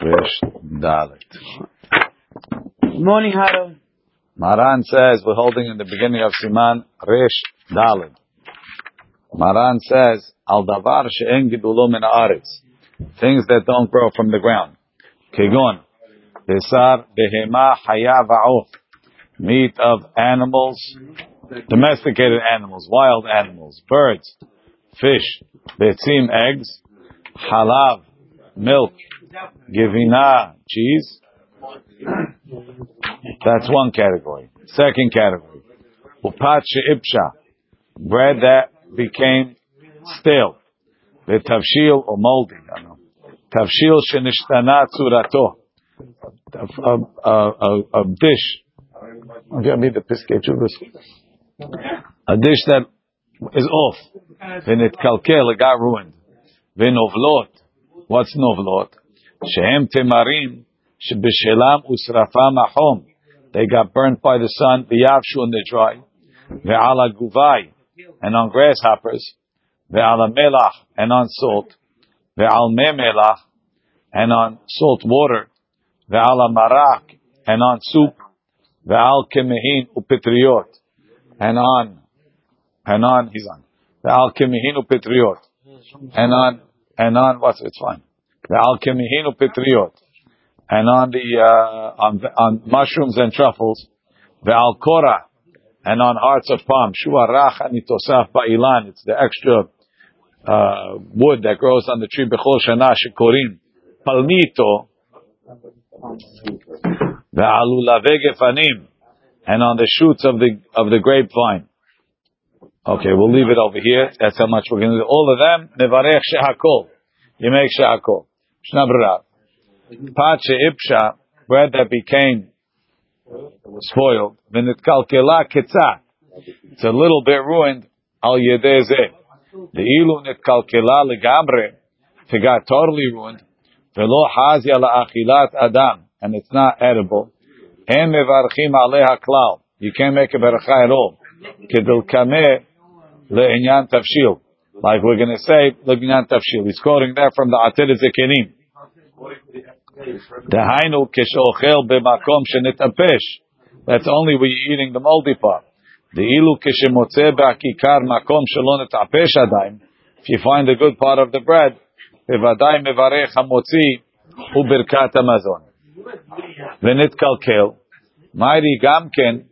Resh. Morning, Haro. Maran says we're holding in the beginning of Siman Resh Dalet. Maran says Al Davar she'en gidulo min haaretz. Things that don't grow from the ground. Kegon. Besar behema haya va'of. Meat of animals, domesticated animals, wild animals, birds, fish, betzim, eggs, halav, milk, givina, cheese. That's one category. Second category. Upat she'ipsha. Bread that became stale. The tavshil or moldy. Tavshil shenishtana tzurato. A, a, a, dish. Give me the piskei A dish that is off. Then it kalkel, it got ruined. Venovlot. What's novlot? Shehem temarim shebishelam usrafa mahom. They got burnt by the sun, v'yavshu and they dry. Ve'ala guvai, and on grasshoppers. Ve'ala melach, and on salt. Ve'al melach, and on salt water. Ve'ala marak, and on soup. Ve'al kemehin upetriot, and on, and on, he's on. Ve'al kemehin upetriot, and on, and on, what's? It's fine. Ve'al kemehin upetriot, and on the uh, on on mushrooms and truffles, ve'al kora, and on hearts of palm, shuarach anitosaf ba'ilan. It's the extra uh, wood that grows on the tree bechol shana shekorim palmito, ve'alulave gefanim, and on the shoots of the of the grapevine. Okay, we'll leave it over here. That's how much we're going to do. All of them, nevarech shehakol. You make shehakol. Shnabra. Pache ipsha, bread that became spoiled. V'nitkalkela ketza. It's a little bit ruined. Al yedeze. The ilu nitkalkela legamre. If it got totally ruined. Velo hazia la'achilat adam. And it's not edible. En mevarchim aleha klal. You can't make a beracha at all. Kedilkameh le'inyan tafshil. Like we're going to say, le'inyan tafshil. He's quoting that from the Ateret Zekenim. Dahainu kishochel b'makom shenitapesh. That's only when you're eating the moldy part. The ilu kishemotze b'akikar makom shelon nitapesh adaim. If you find a good part of the bread, bevadai mevarech hamotzi ubirkat hamazon. V'nitkalkel. Mairi gamken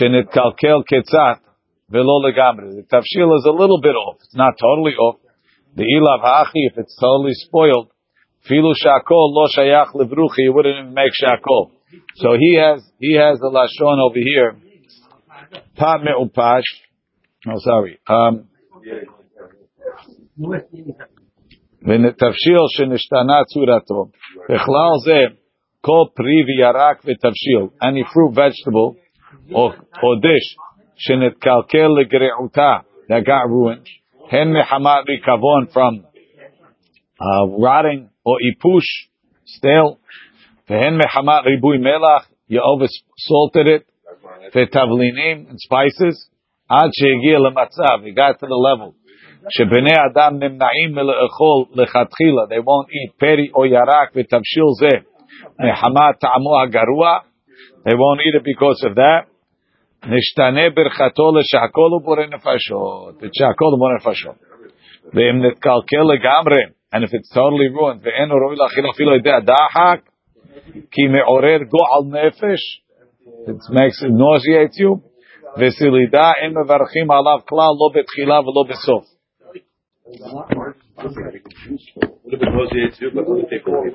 shenitkalkel ketzat velo legamre. The tafshil is a little bit off. It's not totally off. The ilav hachi, if it's totally spoiled, filu shakol lo shayach levruchi, you wouldn't even make shakol. So he has he has the lashon over here. Pa me'upash. Oh, sorry. Um, ונתבשיל שנשתנה צורתו. בכלל זה כל פרי וירק ותבשיל, any fruit vegetable, או, או dish, שנתקלקל לגרעותה, that got ruined, הן מחמת ריקבון from uh, rotting, או איפוש, stale, והן מחמת ריבוי מלח, you over salted it, ותבלינים and spices, עד שהגיע למצב, it got to the level, שבני אדם נמנעים מלאכול לכתחילה, they won't eat פרי או ירק ותבשיל זה, מחמת טעמו הגרוע, they won't eat it because of that, נשתנה ברכתו לשעקול ובורא נפשות, ושעקול ובורא נפשות. ואם נתקלקל לגמרי, and if it's totally ruined, ואינו ראוי להכיל אפילו ידי הדחק, כי מעורר גועל נפש, it makes it nauseates you, וסלידה אין מברכים עליו כלל, לא בתחילה ולא בסוף.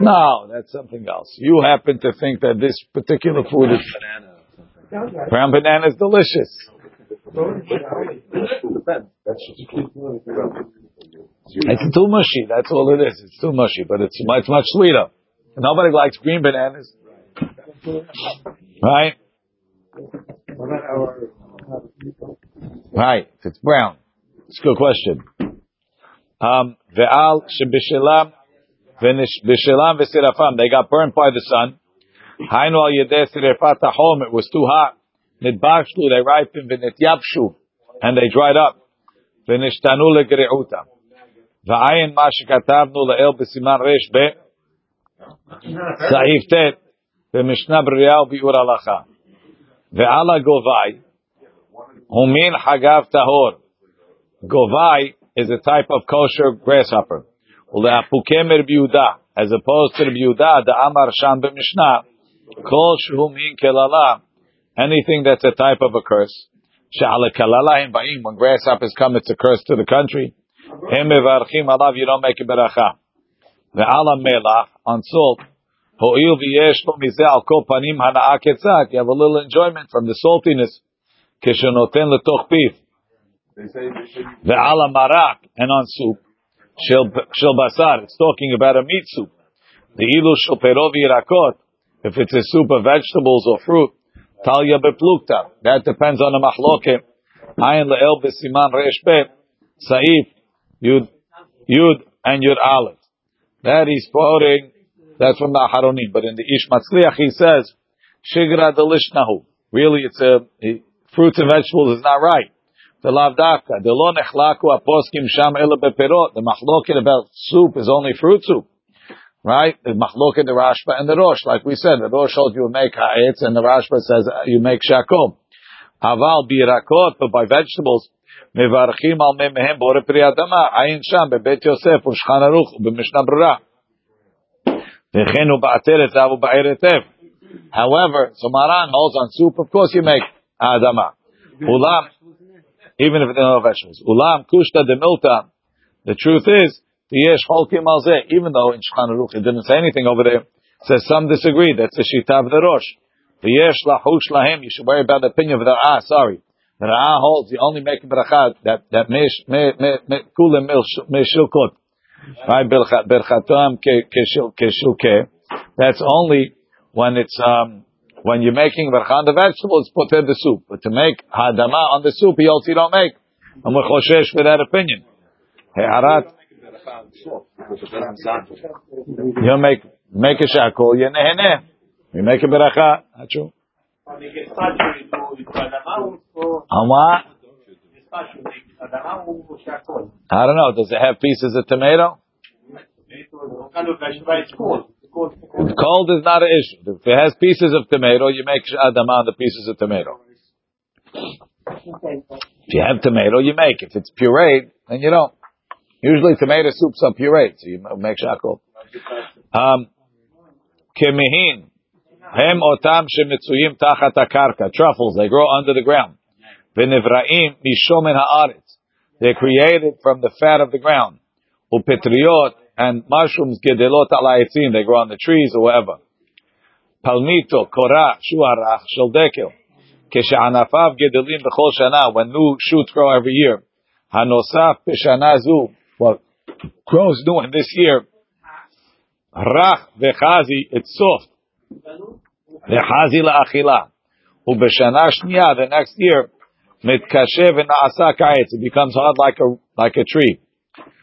No, that's something else. You happen to think that this particular food is brown banana is delicious. It's too mushy. That's all it is. It's too mushy, but it's much much sweeter. Nobody likes green bananas, right? Right. If it's brown, it's a good question. Um, ve'al shebishelam. They got burned by the sun. Hainu al yedeh sirefat home. It was too hot. Nidbashlu. They ripened v'nityapshu. And they dried up. V'nishtanu legre'uta. V'ayin ma shekatavnu le'el b'siman resh be. סעיף ט' במשנה בריאה וביאור הלכה. ועל הגובי הוא מין חגב טהור. גובי is a type of kosher grasshopper. ולהפוקם רבי יהודה, as opposed to רבי יהודה, דאמר שם במשנה, Kol shu min kelala, anything that's a type of a curse. She'ale kelala him ba'im, when grasshoppers come, it's a curse to the country. Him evarchim alav, you don't make a beracha. Ve'ala melach, on salt. Ho'il v'yesh lo mizeh al kol panim hana'a ketzak. You have a little enjoyment from the saltiness. Kishenoten letoch pith. The ala marak, and on soup. Shel basar, it's talking about a meat soup. The ilu shel perov yirakot if it's a soup of vegetables or fruit, talya beplukta. That depends on the mahloke. Ayin le'el besiman resh bet, saif, yud, yud, and yud aleph. That he's quoting, that's from the Aharonim. But in the Ish Matzliach he says, shigra delishnahu. Really, it's a, fruits and vegetables is not right. The lavdaka, the lo nechlaku aposkim sham ela beperot. The machloket about soup is only fruit soup right? The machloket, the Rashba, and the Rosh. Like we said, the Rosh holds you make ha'etz, and the Rashba says uh, you make shakom. Aval birakot, but by vegetables, mevarchim al memehem bore ayin sham, bebet Yosef, ushchan aruch, brura. Ba'ateret ba'eretev. However, so Maran holds on soup, of course you make adama. Ulam, even if they don't vegetables. Ulam kushta demilta. The truth is, yesh holkim al even though in Shulchan Aruch it didn't say anything over there, says some disagree. That's the shita of the Rosh. Yesh lahush lahem. You should worry about the opinion of the ah. Sorry, the ah holds you only make bracha that that mesh me me me kulim meshilkot. Right, berchatam keshilke. That's only when it's um when you're making bracha on the vegetables, put in the soup. But to make hadama on the soup, you also don't make. And we're choshesh for that opinion. He'arat. You make make a shakol, you nehene. You make a beracha. Achu. On what? I don't know. Does it have pieces of tomato? If cold is not an issue. If it has pieces of tomato, you make adama on the pieces of tomato. If you have tomato, you make. If it's pureed, then you don't. Usually tomato soups are pureed, so you make shakol. Um. Hem otam shemitzuyim tachat akarka. Truffles, they grow under the ground. V'nivraim mishomen haaretz. They're created from the fat of the ground. Upetriot, and mushrooms gedelot alayitzim, they grow on the trees or wherever. Palmito, korah, shuarach, shaldekel. Keshe'anafav gedelim b'chol shana, when new shoots grow every year. Hanosaf b'shana zu, what grows new in this year. Rach v'chazi, it's soft. V'chazi la'achila. U'b'shana shniya, the next year, mitkashe v'na'asa ka'etz, it becomes hard like a, like a tree.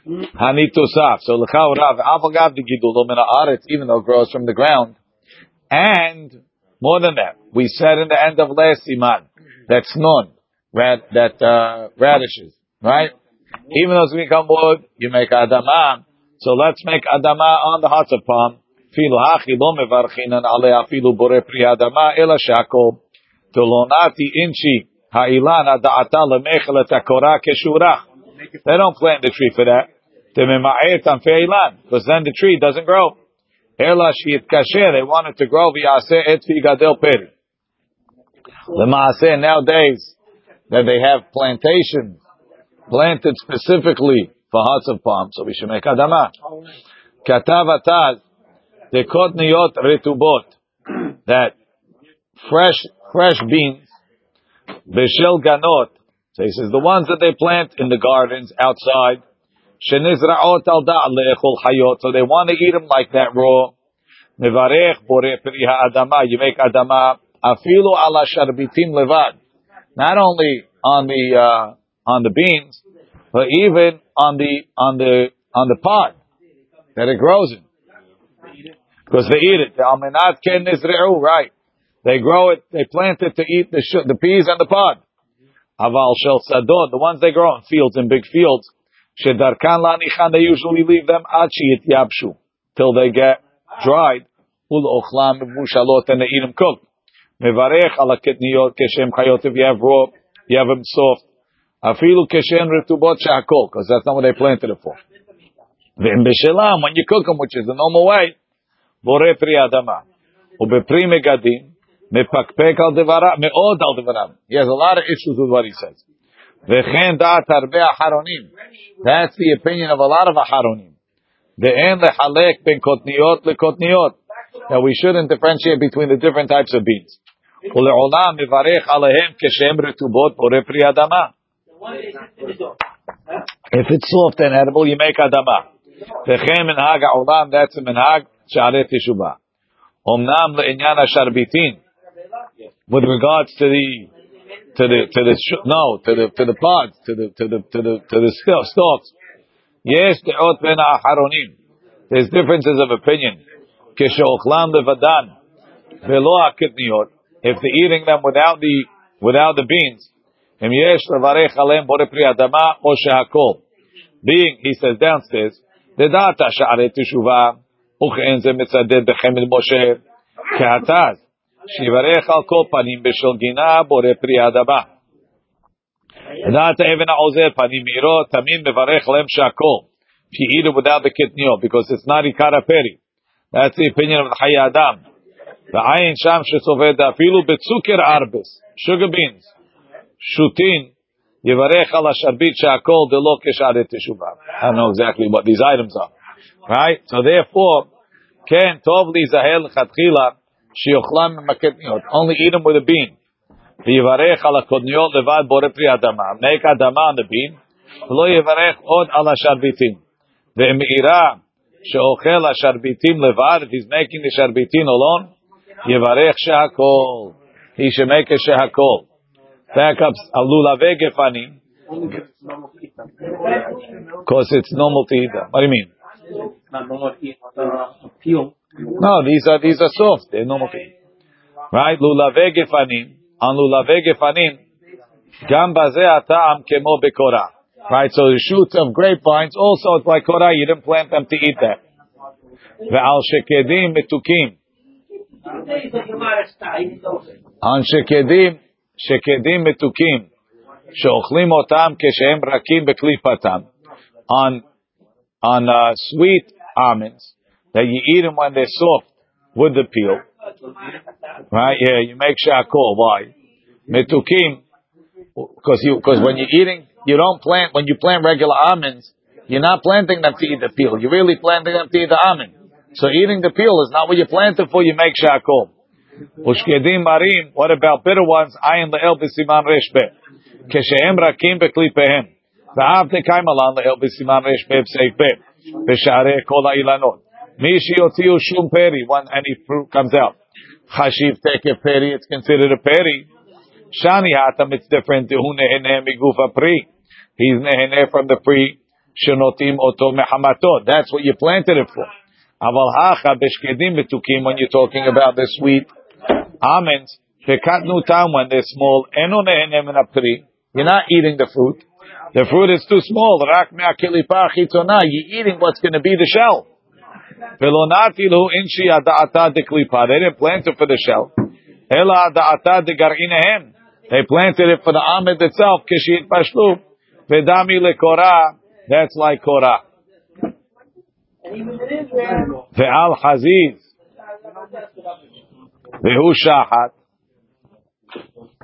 Hanitosaf. So l'chaurav avagav the gidulo min haaretz, even though it grows from the ground. And more than that, we said in the end of last siman that's nun, rad, that uh, radishes, right? Even though it's become wood, you make adama. So let's make adama on the hearts of palm. They don't plant the tree for that because then the tree doesn't grow. They want it to grow v'yaseh et gadel peri. L'maaseh nowadays that they have plantations planted specifically for hearts of palm, so we should make adama. Katav ataz dekot niyot retubot that fresh fresh beans b'shel ganot. So he says the ones that they plant in the gardens outside Shenizra'ot hayot. So they want to eat them like that raw. Adama. You make adama afilu ala levad. Not only on the uh, on the beans, but even on the on the on the pod that it grows in. Because they eat it. The almenat ken nizre'u, right. They grow it, they plant it to eat the, sh- the peas and the pod. Aval shel sadot, the ones they grow in fields, in big fields. Shedarkan lanichan, they usually leave them achi it yapshu, till they get dried. Ul ochlam mushalot, and they eat them cooked. Mevarech ala ketniyot keshem chayot, if you have raw, you have them soft. אפילו כשהן רטובות שהכל, because that's not what they planted it for. והם בשלם, when you cook them, which is the normal way, בורא פרי אדמה. ובפרי מגדים, מפקפק על דבריו, מאוד על דבריו. He has a lot of issues with what he says. וכן דעת הרבה אחרונים. That's the opinion of a lot of אחרונים. ואין לחלק בין קוטניות לקוטניות. Now we shouldn't differentiate between the different types of beans. ולעולם מברך עליהם כשהם רטובות בורא פרי אדמה. If it's soft and edible, you make adama. וכן מנהג העולם, that's a מנהג שערי תשובה. אמנם לעניין השרביטין, with regards to the to the to the no to the to the pods to the to the to the to the stalks. Yes, דעות בין האחרונים. There's differences of opinion. כשאוכלם לבדן ולא הקטניות, if they're eating them without the without the beans, אם יש לברך עליהם בורא פרי אדמה או שהכל. Being, he says downstairs, דדעת שערי תשובה, וכן זה מצדד בחמד משה, כהתז, שיברך על כל פנים בשל גינה בורא פרי אדמה. דעת אבן העוזר פנים מאירו, תמיד מברך להם שהכל. If you eat it without the kitnio, because it's not ikara peri. That's the opinion of the Chaya Adam. ועין שם שסובד אפילו בצוקר ארבס, sugar beans, Shutin, Yevarech ala Sharbit Shakol Delo Keshare Teshuvah. I don't know exactly what these items are. Right? So therefore, Ken Tov Lizahel Chatchila, Shiochlam Maketniot. Only eat them with a bean. Yevarech ala Kodniot Levad Bore Pri Adama. Make Adama on the bean. Lo Yevarech Od ala Sharbitim. Ve'me'ira Sheochel Sharbitim Levad, if he's making the Sharbitim alone, Yevarech Shakol. He should make a Shakol. Backups, alulave gefanim. Because it's normal to eat them. What do you mean? No, these are these are soft. They're normal to eat. Right? Lulave gefanim. On lulave gefanim, gam bazeh atam kemo bekora. Right? So the shoots of grapevines also it's like korah. You didn't plant them to eat that. Ve'al shekedim metukim. On shekedim shekedim metukim sheochlim otam keshem rakim beklipatam on on uh, sweet almonds that you eat them when they're soft with the peel. Right? Yeah, you make shakol. Why? Metukim. Because you, because when you're eating, you don't plant, when you plant regular almonds, you're not planting them to eat the peel. You're really planting them to eat the almond. So eating the peel is not what you planted for, you make shakol. What about bitter ones? Ayin leel b'siman reshbe. Keshehem rakim b'klipehem. V'av tekayim alan leel b'siman reshbe b'seik be. V'shareh kol ha'ilanot. Mi sheyotiu shum peri. When any fruit comes out. Chashiv teke peri. It's considered a peri. Shani hatam. It's different. He's neheneh from the free. Shenotim oto mehamatot. That's what you planted it for. Aval hacha b'shkedim b'tukim. When you're talking about the sweet almonds, they cut new time when they're small, you're not eating the fruit. The fruit is too small. Rak me'akilipa chitona. You're eating what's going to be the shell. They didn't plant it for the shell. They planted it for the almond itself. That's like korah. Ve'al haziz. Vehu shahat.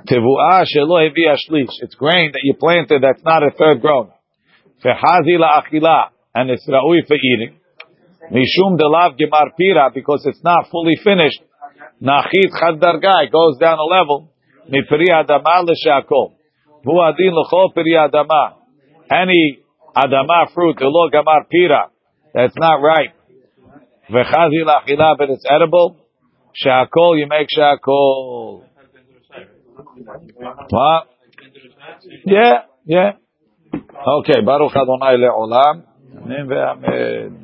Tevuah shelo hevi ashlish. It's grain that you planted that's not a third grown. Vehazi la'achila. And it's ra'ui for eating. Mishum delav gemar pira because it's not fully finished. Nachit chad dargai goes down a level. Mipri adama l'shakol. Hu adin l'chol piri adama. Any adama fruit, lo gamar pira, that's not ripe. Vechazi la'achila, but it's edible. Shakol, you make shakol. What? Yeah, yeah. Okay, Baruch Adonai le'olam. Amen ve'amen.